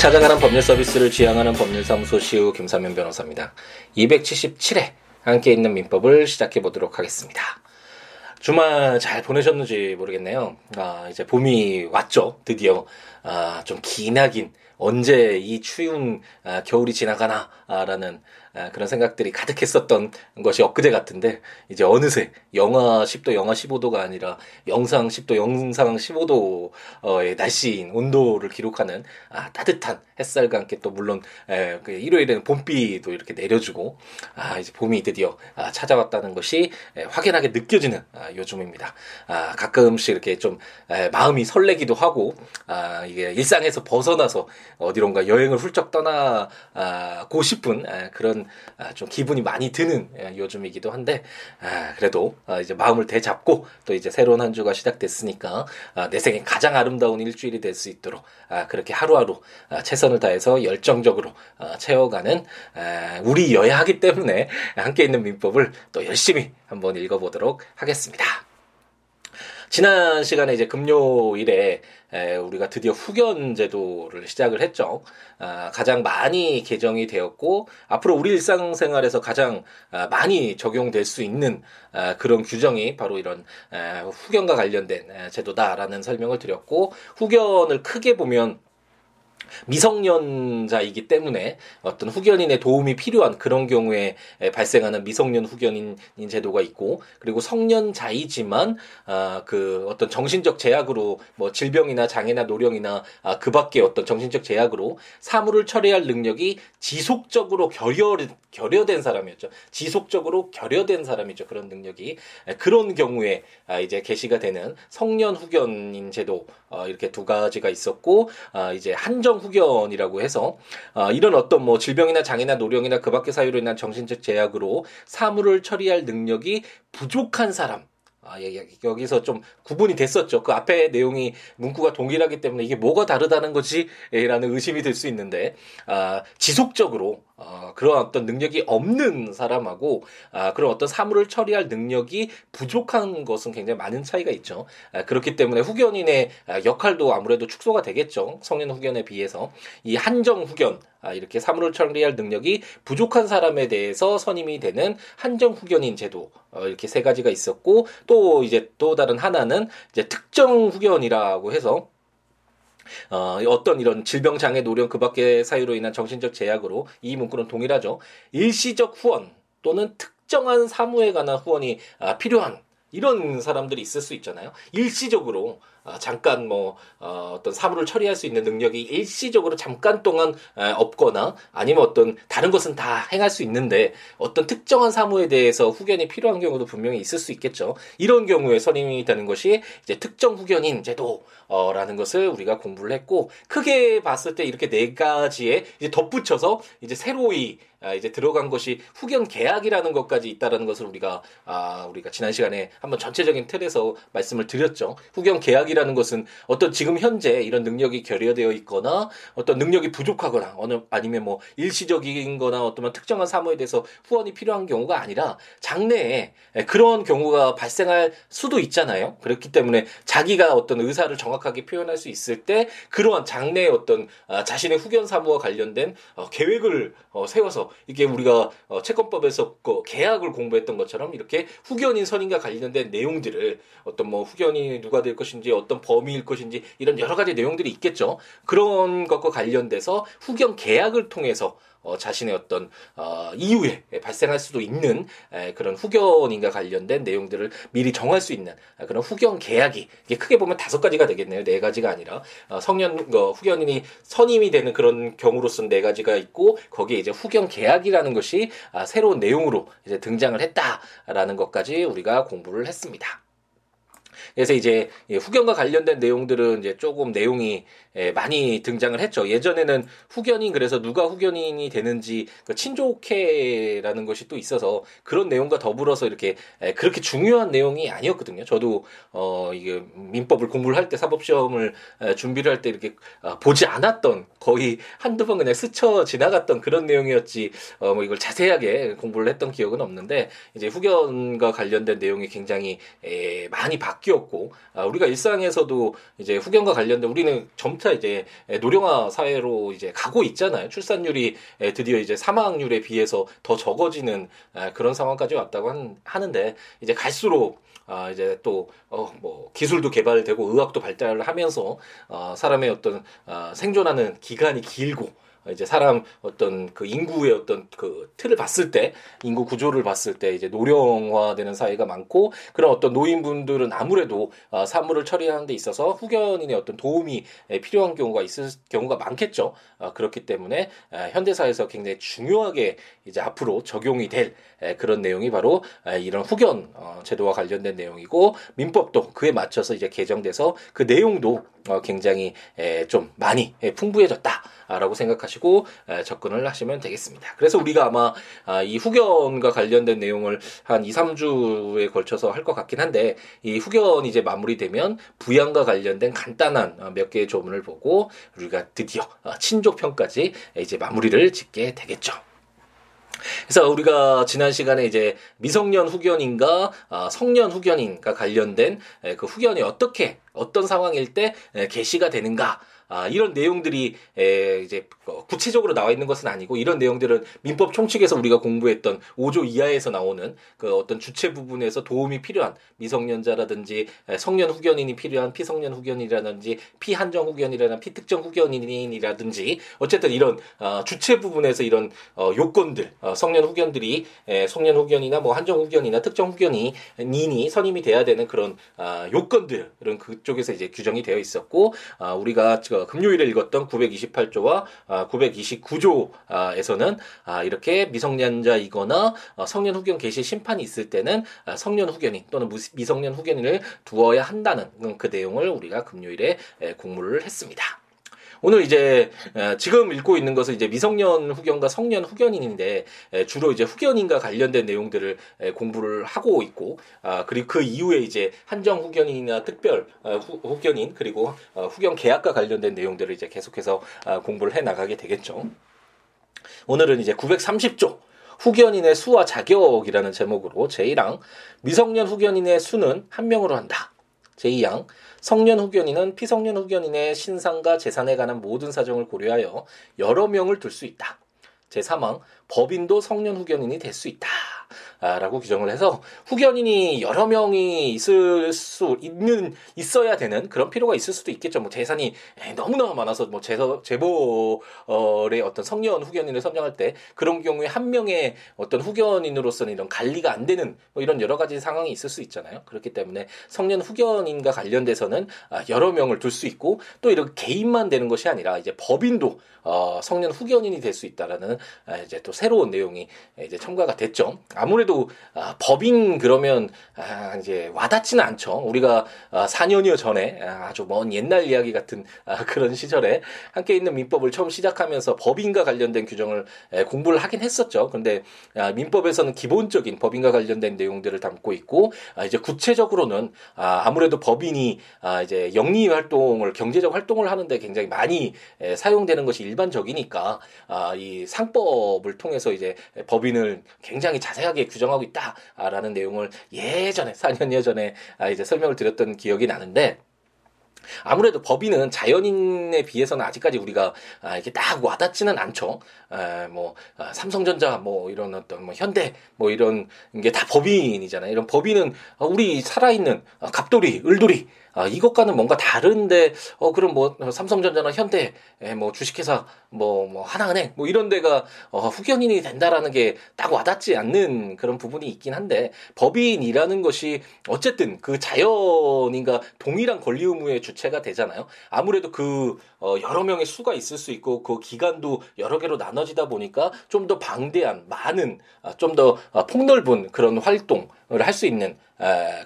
찾아가는 법률 서비스를 지향하는 법률사무소 시우 김사면 변호사입니다. 277회 함께 있는 민법을 시작해 보도록 하겠습니다. 주말 잘 보내셨는지 모르겠네요. 아, 이제 봄이 왔죠. 드디어. 아, 좀 기나긴 언제 이 추운 아, 겨울이 지나가나라는 아, 그런 생각들이 가득했었던 것이 엊그제 같은데 이제 어느새 영하 10도, 영하 15도가 아니라 영상 10도, 영상 15도의 날씨인 온도를 기록하는 아, 따뜻한 햇살과 함께 또 물론 에, 그 일요일에는 봄비도 이렇게 내려주고 아, 이제 봄이 드디어 아, 찾아왔다는 것이 에, 확연하게 느껴지는 아, 요즘입니다. 아, 가끔씩 이렇게 좀 에, 마음이 설레기도 하고 아, 이게 일상에서 벗어나서 어디론가 여행을 훌쩍 떠나고 싶은 에, 그런 아, 좀 기분이 많이 드는 예, 요즘이기도 한데 아, 그래도 아, 이제 마음을 되잡고 또 이제 새로운 한 주가 시작됐으니까 내 생에 가장 아름다운 일주일이 될 수 있도록 그렇게 하루하루 최선을 다해서 열정적으로 채워가는 우리여야 하기 때문에 함께 있는 민법을 또 열심히 한번 읽어보도록 하겠습니다. 지난 시간에 이제 금요일에 에, 우리가 드디어 후견 제도를 시작을 했죠. 아, 가장 많이 개정이 되었고 앞으로 우리 일상생활에서 가장 아, 많이 적용될 수 있는 아, 그런 규정이 바로 이런 에, 후견과 관련된 에, 제도다라는 설명을 드렸고 후견을 크게 보면 미성년자이기 때문에 어떤 후견인의 도움이 필요한 그런 경우에 발생하는 미성년 후견인 제도가 있고 그리고 성년자이지만 아, 그 어떤 정신적 제약으로 뭐 질병이나 장애나 노령이나 아, 그밖에 어떤 정신적 제약으로 사물을 처리할 능력이 지속적으로 결여 결여된 사람이었죠. 지속적으로 결여된 사람이죠. 그런 능력이 그런 경우에 아, 이제 개시가 되는 성년 후견인 제도 어, 이렇게 두 가지가 있었고 아, 이제 한정 후견이라고 해서 아, 이런 어떤 뭐 질병이나 장애나 노령이나 그밖의 사유로 인한 정신적 제약으로 사물을 처리할 능력이 부족한 사람 아, 예, 예, 여기서 좀 구분이 됐었죠. 그 앞에 내용이 문구가 동일하기 때문에 이게 뭐가 다르다는 거지? 라는 의심이 들 수 있는데, 아, 지속적으로 어, 그런 어떤 능력이 없는 사람하고 아, 그런 어떤 사물을 처리할 능력이 부족한 것은 굉장히 많은 차이가 있죠. 아, 그렇기 때문에 후견인의 아, 역할도 아무래도 축소가 되겠죠. 성년 후견에 비해서 이 한정 후견 아, 이렇게 사물을 처리할 능력이 부족한 사람에 대해서 선임이 되는 한정 후견인 제도 어, 이렇게 세 가지가 있었고 또 이제 또 다른 하나는 이제 특정 후견이라고 해서 어, 어떤 이런 질병 장애 노령 그밖의 사유로 인한 정신적 제약으로 이 문구는 동일하죠. 일시적 후원 또는 특정한 사무에 관한 후원이 아, 필요한 이런 사람들이 있을 수 있잖아요. 일시적으로 어, 잠깐 뭐 어, 어떤 사물을 처리할 수 있는 능력이 일시적으로 잠깐 동안 에, 없거나 아니면 어떤 다른 것은 다 행할 수 있는데 어떤 특정한 사무에 대해서 후견이 필요한 경우도 분명히 있을 수 있겠죠. 이런 경우에 선임이 되는 것이 이제 특정 후견인 제도라는 것을 우리가 공부를 했고 크게 봤을 때 이렇게 네 가지에 이제 덧붙여서 이제 새로이 아, 이제 들어간 것이 후견 계약이라는 것까지 있다라는 것을 우리가 아 우리가 지난 시간에 한번 전체적인 틀에서 말씀을 드렸죠. 후견 계약이라는 것은 어떤 지금 현재 이런 능력이 결여되어 있거나 어떤 능력이 부족하거나 어느 아니면 뭐 일시적인거나 어떤 특정한 사무에 대해서 후원이 필요한 경우가 아니라 장래에 그런 경우가 발생할 수도 있잖아요. 그렇기 때문에 자기가 어떤 의사를 정확하게 표현할 수 있을 때 그러한 장래의 어떤 아, 자신의 후견 사무와 관련된 어, 계획을 어, 세워서 이게 우리가 어, 채권법에서 그 계약을 공부했던 것처럼 이렇게 후견인 선임과 관련된 내용들을 어떤 뭐 후견인이 누가 될 것인지 어떤 범위일 것인지 이런 여러 가지 내용들이 있겠죠. 그런 것과 관련돼서 후견 계약을 통해서 어, 자신의 어떤 어, 이후에 발생할 수도 있는 에, 그런 후견인과 관련된 내용들을 미리 정할 수 있는 에, 그런 후견 계약이 이게 크게 보면 다섯 가지가 되겠네요. 네 가지가 아니라 어, 성년 어, 후견인이 선임이 되는 그런 경우로서는 네 가지가 있고 거기에 이제 후견 계약이라는 것이 아, 새로운 내용으로 이제 등장을 했다라는 것까지 우리가 공부를 했습니다. 그래서 이제 후견과 관련된 내용들은 이제 조금 내용이 예, 많이 등장을 했죠. 예전에는 후견인 그래서 누가 후견인이 되는지 그 친족회라는 것이 또 있어서 그런 내용과 더불어서 이렇게 예, 그렇게 중요한 내용이 아니었거든요. 저도 어 이게 민법을 공부를 할 때 사법 시험을 예, 준비를 할 때 이렇게 어, 보지 않았던 거의 한두 번 그냥 스쳐 지나갔던 그런 내용이었지 어 뭐 이걸 자세하게 공부를 했던 기억은 없는데 이제 후견과 관련된 내용이 굉장히 에, 많이 바뀌 었고 아, 우리가 일상에서도 이제 후견과 관련된 우리는 점 점차 이제 노령화 사회로 이제 가고 있잖아요. 출산율이 드디어 이제 사망률에 비해서 더 적어지는 그런 상황까지 왔다고 하는데 이제 갈수록 아, 이제 또, 어, 뭐, 기술도 개발되고 의학도 발달을 하면서, 어, 사람의 어떤, 어, 생존하는 기간이 길고, 이제 사람 어떤 그 인구의 어떤 그 틀을 봤을 때 인구 구조를 봤을 때 이제 노령화되는 사회가 많고 그런 어떤 노인분들은 아무래도 어, 사물을 처리하는 데 있어서 후견인의 어떤 도움이 필요한 경우가 있을 경우가 많겠죠. 어, 그렇기 때문에 현대사에서 굉장히 중요하게 이제 앞으로 적용이 될 그런 내용이 바로 이런 후견 어, 제도와 관련된 내용이고 민법도 그에 맞춰서 이제 개정돼서 그 내용도 굉장히 좀 많이 풍부해졌다라고 생각하시 고 접근을 하시면 되겠습니다. 그래서 우리가 아마 아, 이 후견과 관련된 내용을 한 2, 3주에 걸쳐서 할 것 같긴 한데 이 후견이 이제 마무리되면 부양과 관련된 간단한 어, 몇 개의 조문을 보고 우리가 드디어 어, 친족 편까지 이제 마무리를 짓게 되겠죠. 그래서 우리가 지난 시간에 이제 미성년 후견인과 아, 성년 후견인과 관련된 그 후견이 어떻게 어떤 상황일 때 개시가 되는가 아, 이런 내용들이 에, 이제 어, 구체적으로 나와 있는 것은 아니고 이런 내용들은 민법 총칙에서 우리가 공부했던 5조 이하에서 나오는 그 어떤 주체 부분에서 도움이 필요한 미성년자라든지 성년 후견인이 필요한 피성년 후견이라든지 피한정 후견이라는 피특정 후견인이라든지 어쨌든 이런 어, 주체 부분에서 이런 어, 요건들 어, 성년 후견들이 에, 성년 후견이나 뭐 한정 후견이나 특정 후견이 닌이 선임이 돼야 되는 그런 어, 요건들은 그쪽에서 이제 규정이 되어 있었고 어, 우리가 금요일에 읽었던 928조와 929조에서는 아, 이렇게 미성년자이거나 어, 성년 후견 개시 심판이 있을 때는 아, 성년 후견인 또는 미성년 후견인을 두어야 한다는 그 내용을 우리가 금요일에 공부를 했습니다. 오늘 이제 지금 읽고 있는 것은 이제 미성년 후견과 성년 후견인인데 주로 이제 후견인과 관련된 내용들을 공부를 하고 있고 아, 그리고 그 이후에 이제 한정 후견인이나 특별 어, 후견인 그리고 어, 후견 계약과 관련된 내용들을 이제 계속해서 아, 공부를 해 나가게 되겠죠. 오늘은 이제 930조 후견인의 수와 자격이라는 제목으로 제1항 미성년 후견인의 수는 한 명으로 한다. 제2항 성년 후견인은 피성년 후견인의 신상과 재산에 관한 모든 사정을 고려하여 여러 명을 둘 수 있다. 제3항 법인도 성년 후견인이 될 수 있다. 라고 규정을 해서 후견인이 여러 명이 있을 수 있는 있어야 되는 그런 필요가 있을 수도 있겠죠. 뭐 재산이 너무나 많아서 뭐 재서 재벌의 어떤 성년 후견인을 선정할 때 그런 경우에 한 명의 어떤 후견인으로서는 이런 관리가 안 되는 뭐 이런 여러 가지 상황이 있을 수 있잖아요. 그렇기 때문에 성년 후견인과 관련돼서는 아, 여러 명을 둘 수 있고 또 이렇게 개인만 되는 것이 아니라 이제 법인도 어, 성년 후견인이 될 수 있다라는 아, 이제 또 새로운 내용이 이제 첨가가 됐죠. 아무래도 아, 법인 그러면 아, 이제 와닿지는 않죠. 우리가 아, 4년여 전에 아, 아주 먼 옛날 이야기 같은 아, 그런 시절에 함께 있는 민법을 처음 시작하면서 법인과 관련된 규정을 에, 공부를 하긴 했었죠. 근데 아, 민법에서는 기본적인 법인과 관련된 내용들을 담고 있고 아, 이제 구체적으로는 아, 아무래도 법인이 아, 이제 영리 활동을 경제적 활동을 하는데 굉장히 많이 에, 사용되는 것이 일반적이니까 아, 이 상법을 통해서 이제 법인을 굉장히 자세하게 규정하고 있다라는 내용을 예전에 4년 여 전에 아, 이제 설명을 드렸던 기억이 나는데 아무래도 법인은 자연인에 비해서는 아직까지 우리가 아, 이렇게 딱 와닿지는 않죠. 에, 뭐 아, 삼성전자 뭐 이런 어떤 뭐 현대 뭐 이런 게 다 법인이잖아요. 이런 법인은 우리 살아있는 갑돌이, 을돌이 아, 이것과는 뭔가 다른데, 어, 그럼 뭐, 삼성전자나 현대, 에, 뭐, 주식회사, 뭐, 뭐, 하나은행, 뭐, 이런 데가, 어, 후견인이 된다라는 게 딱 와닿지 않는 그런 부분이 있긴 한데, 법인이라는 것이 어쨌든 그 자연인과 동일한 권리 의무의 주 체가 되잖아요. 아무래도 그, 어, 여러 명의 수가 있을 수 있고, 그 기간도 여러 개로 나눠지다 보니까 좀 더 방대한, 많은, 아, 좀더 아, 폭넓은 그런 활동을 할 수 있는,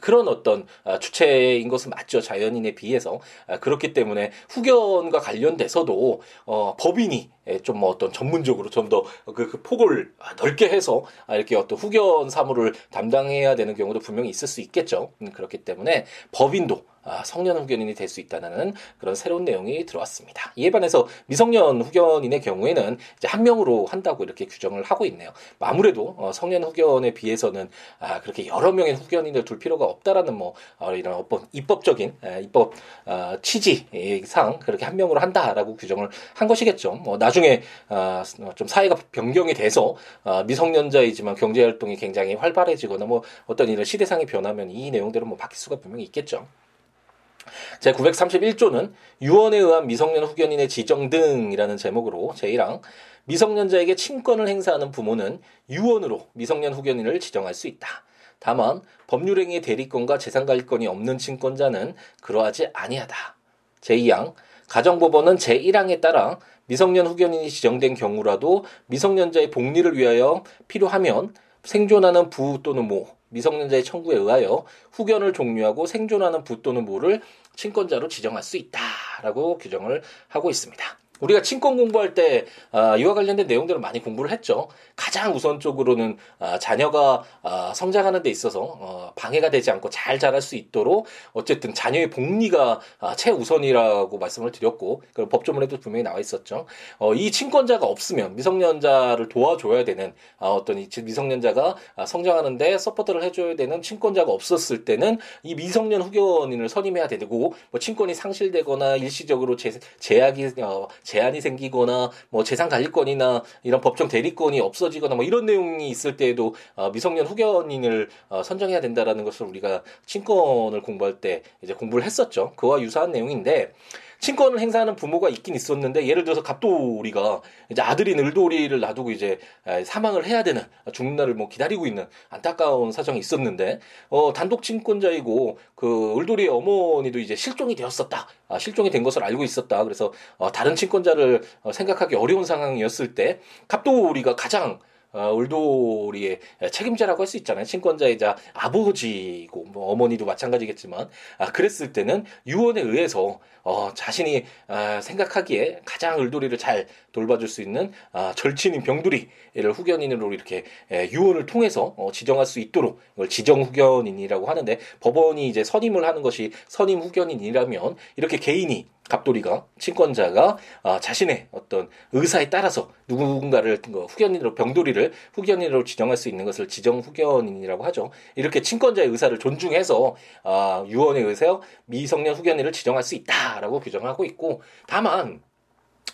그런 어떤 아, 주체인 것은 맞죠 자연인에 비해서 그렇기 때문에 후견과 관련돼서도 어, 법인이 좀뭐 어떤 전문적으로 좀 더그 그 폭을 넓게 해서 이렇게 어떤 후견 사무를 담당해야 되는 경우도 분명히 있을 수 있겠죠 음, 그렇기 때문에 법인도 아, 성년 후견인이 될 수 있다는 그런 새로운 내용이 들어왔습니다. 이에 반해서 미성년 후견인의 경우에는 이제 한 명으로 한다고 이렇게 규정을 하고 있네요. 아무래도 어, 성년 후견에 비해서는 아, 그렇게 여러 명의 후견인을 둘 필요가 없다라는 뭐 어, 이런 어법, 입법적인 에, 입법 어, 취지상 그렇게 한 명으로 한다라고 규정을 한 것이겠죠. 뭐 나중에 어, 좀 사회가 변경이 돼서 어, 미성년자이지만 경제 활동이 굉장히 활발해지거나 뭐 어떤 이런 시대상이 변하면 이 내용들은 뭐 바뀔 수가 분명히 있겠죠. 제 931조는 유언에 의한 미성년 후견인의 지정 등이라는 제목으로 제1항 미성년자에게 친권을 행사하는 부모는 유언으로 미성년 후견인을 지정할 수 있다. 다만 법률행위의 대리권과 재산관리권이 없는 친권자는 그러하지 아니하다. 제2항 가정법원은 제1항에 따라 미성년 후견인이 지정된 경우라도 미성년자의 복리를 위하여 필요하면 생존하는 부 또는 모, 미성년자의 청구에 의하여 후견을 종료하고 생존하는 부 또는 모를 친권자로 지정할 수 있다라고 규정을 하고 있습니다. 우리가 친권 공부할 때 아, 이와 관련된 내용들을 많이 공부를 했죠. 가장 우선적으로는 아, 자녀가 아, 성장하는 데 있어서 어, 방해가 되지 않고 잘 자랄 수 있도록 어쨌든 자녀의 복리가 아, 최우선이라고 말씀을 드렸고 그 법조문에도 분명히 나와 있었죠. 어, 이 친권자가 없으면 미성년자를 도와줘야 되는 아, 어떤 이 미성년자가 아, 성장하는데 support를 해줘야 되는 친권자가 없었을 때는 이 미성년 후견인을 선임해야 되고 뭐 친권이 상실되거나 일시적으로 제, 제약이 어, 제한이 생기거나 뭐 재산 관리권이나 이런 법정 대리권이 없어지거나 뭐 이런 내용이 있을 때에도 어, 미성년 후견인을 어, 선정해야 된다라는 것을 우리가 친권을 공부할 때 이제 공부를 했었죠. 그와 유사한 내용인데 친권을 행사하는 부모가 있긴 있었는데 예를 들어서 갑돌이가 이제 아들인 을돌이를 놔두고 이제 사망을 해야 되는 죽는 날을 뭐 기다리고 있는 안타까운 사정이 있었는데 어 단독 친권자이고 그 을돌이의 어머니도 이제 실종이 되었었다. 아, 실종이 된 것을 알고 있었다. 그래서 어 다른 친권자를 어, 생각하기 어려운 상황이었을 때 갑돌이가 가장 어, 을돌이의 책임자라고 할 수 있잖아요. 친권자이자 아버지고 뭐 어머니도 마찬가지겠지만 아 그랬을 때는 유언에 의해서 어, 자신이 아, 생각하기에 가장 을돌이를 잘 돌봐줄 수 있는 아, 절친인 병돌이를 후견인으로 이렇게 에, 유언을 통해서 어, 지정할 수 있도록 이걸 지정 후견인이라고 하는데 법원이 이제 선임을 하는 것이 선임 후견인이라면 이렇게 개인이 갑돌이가 친권자가 아, 자신의 어떤 의사에 따라서 누군가를 그 후견인으로 병돌이를 후견인으로 지정할 수 있는 것을 지정 후견인이라고 하죠. 이렇게 친권자의 의사를 존중해서 아, 유언에 의해서 미성년 후견인을 지정할 수 있다라고 규정하고 있고 다만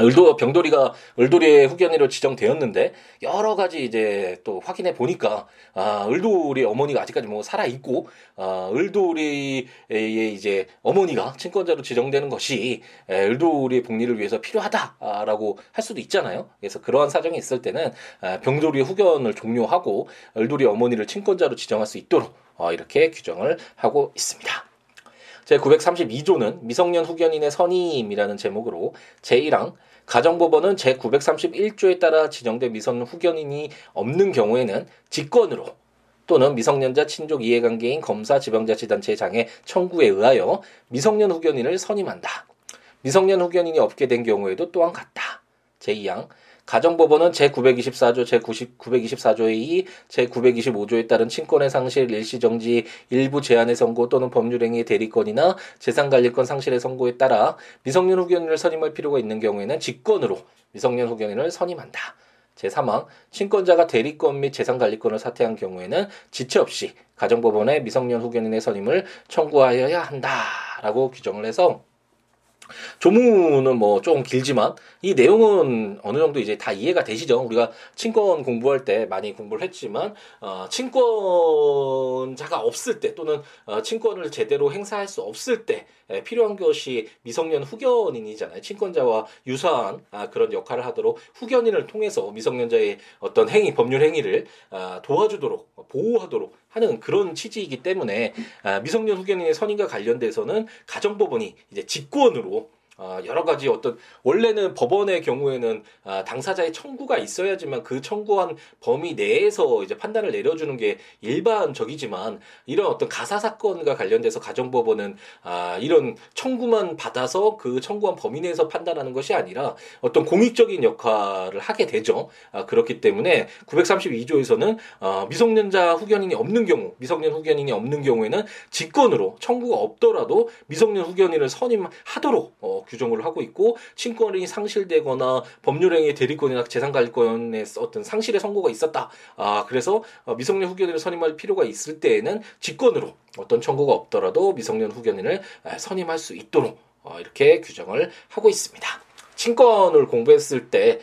을도 병돌이가 을돌이의 후견인으로 지정되었는데 여러 가지 이제 또 확인해 보니까 아 을돌이 어머니가 아직까지 뭐 살아 있고 아 을돌이의 이제 어머니가 친권자로 지정되는 것이 을돌이의 복리를 위해서 필요하다라고 할 수도 있잖아요. 그래서 그러한 사정이 있을 때는 아, 병돌이의 후견을 종료하고 을돌이 어머니를 친권자로 지정할 수 있도록 어, 이렇게 규정을 하고 있습니다. 제 932조는 미성년 후견인의 선임이라는 제목으로 제1항 가정법원은 제 931조에 따라 지정된 미성년 후견인이 없는 경우에는 직권으로 또는 미성년자 친족 이해관계인 검사 지방자치단체의 장애 청구에 의하여 미성년 후견인을 선임한다. 미성년 후견인이 없게 된 경우에도 또한 같다. 제2항 가정법원은 제924조, 제924조의 2, 제925조에 따른 친권의 상실, 일시정지, 일부 제한의 선고 또는 법률행위의 대리권이나 재산관리권 상실의 선고에 따라 미성년 후견인을 선임할 필요가 있는 경우에는 직권으로 미성년 후견인을 선임한다. 제3항 친권자가 대리권 및 재산관리권을 사퇴한 경우에는 지체 없이 가정법원에 미성년 후견인의 선임을 청구하여야 한다라고 규정을 해서 조문은 뭐 좀 길지만 이 내용은 어느 정도 이제 다 이해가 되시죠? 우리가 친권 공부할 때 많이 공부를 했지만 어, 친권자가 없을 때 또는 어, 친권을 제대로 행사할 수 없을 때 에, 필요한 것이 미성년 후견인이잖아요. 친권자와 유사한 아, 그런 역할을 하도록 후견인을 통해서 미성년자의 어떤 행위, 법률 행위를 아, 도와주도록 보호하도록 하는 그런 취지이기 때문에 아, 미성년 후견인의 선임과 관련돼서는 가정법원이 이제 직권으로 아, 여러 가지 어떤 원래는 법원의 경우에는 아, 당사자의 청구가 있어야지만 그 청구한 범위 내에서 이제 판단을 내려주는 게 일반적이지만 이런 어떤 가사 사건과 관련돼서 가정법원은 아, 이런 청구만 받아서 그 청구한 범위 내에서 판단하는 것이 아니라 어떤 공익적인 역할을 하게 되죠. 아, 그렇기 때문에 932조에서는 아, 미성년자 후견인이 없는 경우, 미성년 후견인이 없는 경우에는 직권으로 청구가 없더라도 미성년 후견인을 선임하도록 어, 규정을 하고 있고 친권이 상실되거나 법률행위 대리권이나 재산관리권의 어떤 상실의 선고가 있었다. 아 그래서 어, 미성년 후견인을 선임할 필요가 있을 때에는 직권으로 어떤 청구가 없더라도 미성년 후견인을 선임할 수 있도록 어, 이렇게 규정을 하고 있습니다. 친권을 공부했을 때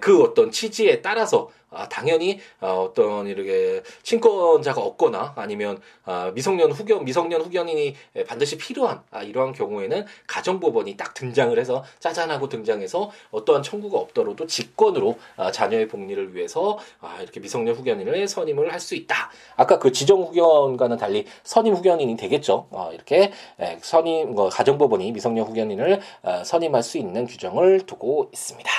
그 어떤 취지에 따라서 아, 당연히 어, 어떤 이렇게 친권자가 없거나 아니면 아, 미성년 후견 미성년 후견인이 반드시 필요한 아, 이러한 경우에는 가정법원이 딱 등장을 해서 짜잔하고 등장해서 어떠한 청구가 없더라도 직권으로 아, 자녀의 복리를 위해서 아, 이렇게 미성년 후견인을 선임을 할 수 있다. 아까 그 지정 후견과는 달리 선임 후견인이 되겠죠. 어, 이렇게 에, 선임 뭐, 가정법원이 미성년 후견인을 어, 선임할 수 있는 규정을 두고 있습니다.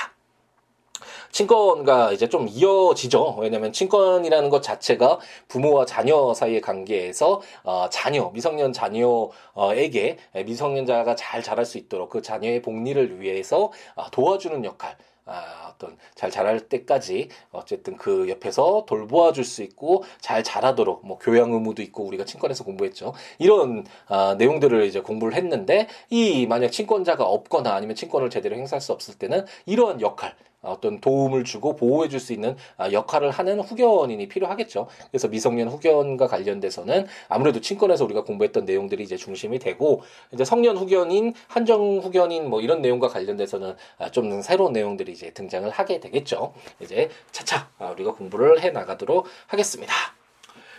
친권과 이제 좀 이어지죠. 왜냐하면 친권이라는 것 자체가 부모와 자녀 사이의 관계에서 어, 자녀 미성년 자녀에게 미성년자가 잘 자랄 수 있도록 그 자녀의 복리를 위해서 어, 도와주는 역할. 아, 어떤 잘 자랄 때까지 어쨌든 그 옆에서 돌보아 줄 수 있고 잘 자라도록 뭐 교양 의무도 있고 우리가 친권에서 공부했죠. 이런 아, 내용들을 이제 공부를 했는데 이 만약 친권자가 없거나 아니면 친권을 제대로 행사할 수 없을 때는 이러한 역할 어떤 도움을 주고 보호해 줄 수 있는 아, 역할을 하는 후견인이 필요하겠죠. 그래서 미성년 후견과 관련돼서는 아무래도 친권에서 우리가 공부했던 내용들이 이제 중심이 되고 이제 성년 후견인, 한정 후견인 뭐 이런 내용과 관련돼서는 아, 좀 새로운 내용들이 이제 등장을 하게 되겠죠. 이제 차차 아, 우리가 공부를 해 나가도록 하겠습니다.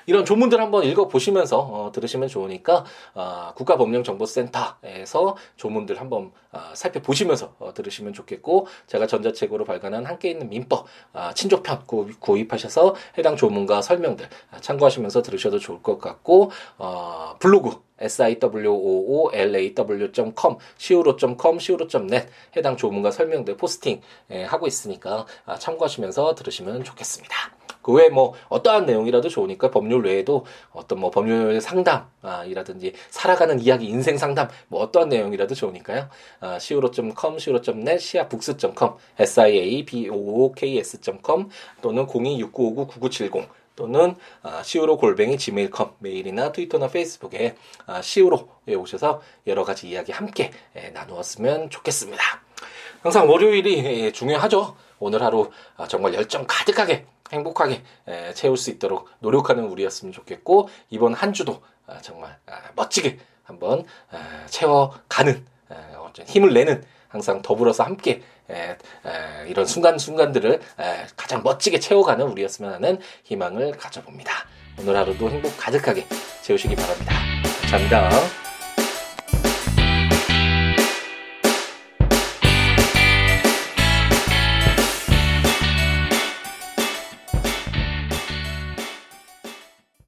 이런 조문들 한번 읽어보시면서 어, 들으시면 좋으니까 어, 국가법령정보센터에서 조문들 한번 어, 살펴보시면서 어, 들으시면 좋겠고 제가 전자책으로 발간한 함께 있는 민법 어, 친족편 구, 구입하셔서 해당 조문과 설명들 어, 참고하시면서 들으셔도 좋을 것 같고 어, 블로그 siwoolaw.com, siwo.com, siwo.net 해당 조문과 설명들 포스팅 예, 하고 있으니까 아, 참고하시면서 들으시면 좋겠습니다. 그 외에 뭐 어떠한 내용이라도 좋으니까 법률 외에도 어떤 뭐 법률 상담이라든지 살아가는 이야기 인생 상담 뭐 어떠한 내용이라도 좋으니까요. 아, siwo.com, siwo.net, siabooks.com, siabooks.com 또는 026959-9970 또는 시우로 골뱅이 지메일컴 메일이나 트위터나 페이스북에 시우로에 오셔서 여러 가지 이야기 함께 나누었으면 좋겠습니다. 항상 월요일이 중요하죠. 오늘 하루 아, 정말 열정 가득하게 행복하게 채울 수 있도록 노력하는 우리였으면 좋겠고 이번 한 주도 아, 정말 아, 멋지게 한번 채워가는 힘을 내는 항상 더불어서 함께 이런 순간순간들을 에, 가장 멋지게 채워가는 우리였으면 하는 희망을 가져봅니다. 오늘 하루도 행복 가득하게 채우시기 바랍니다. 감사합니다.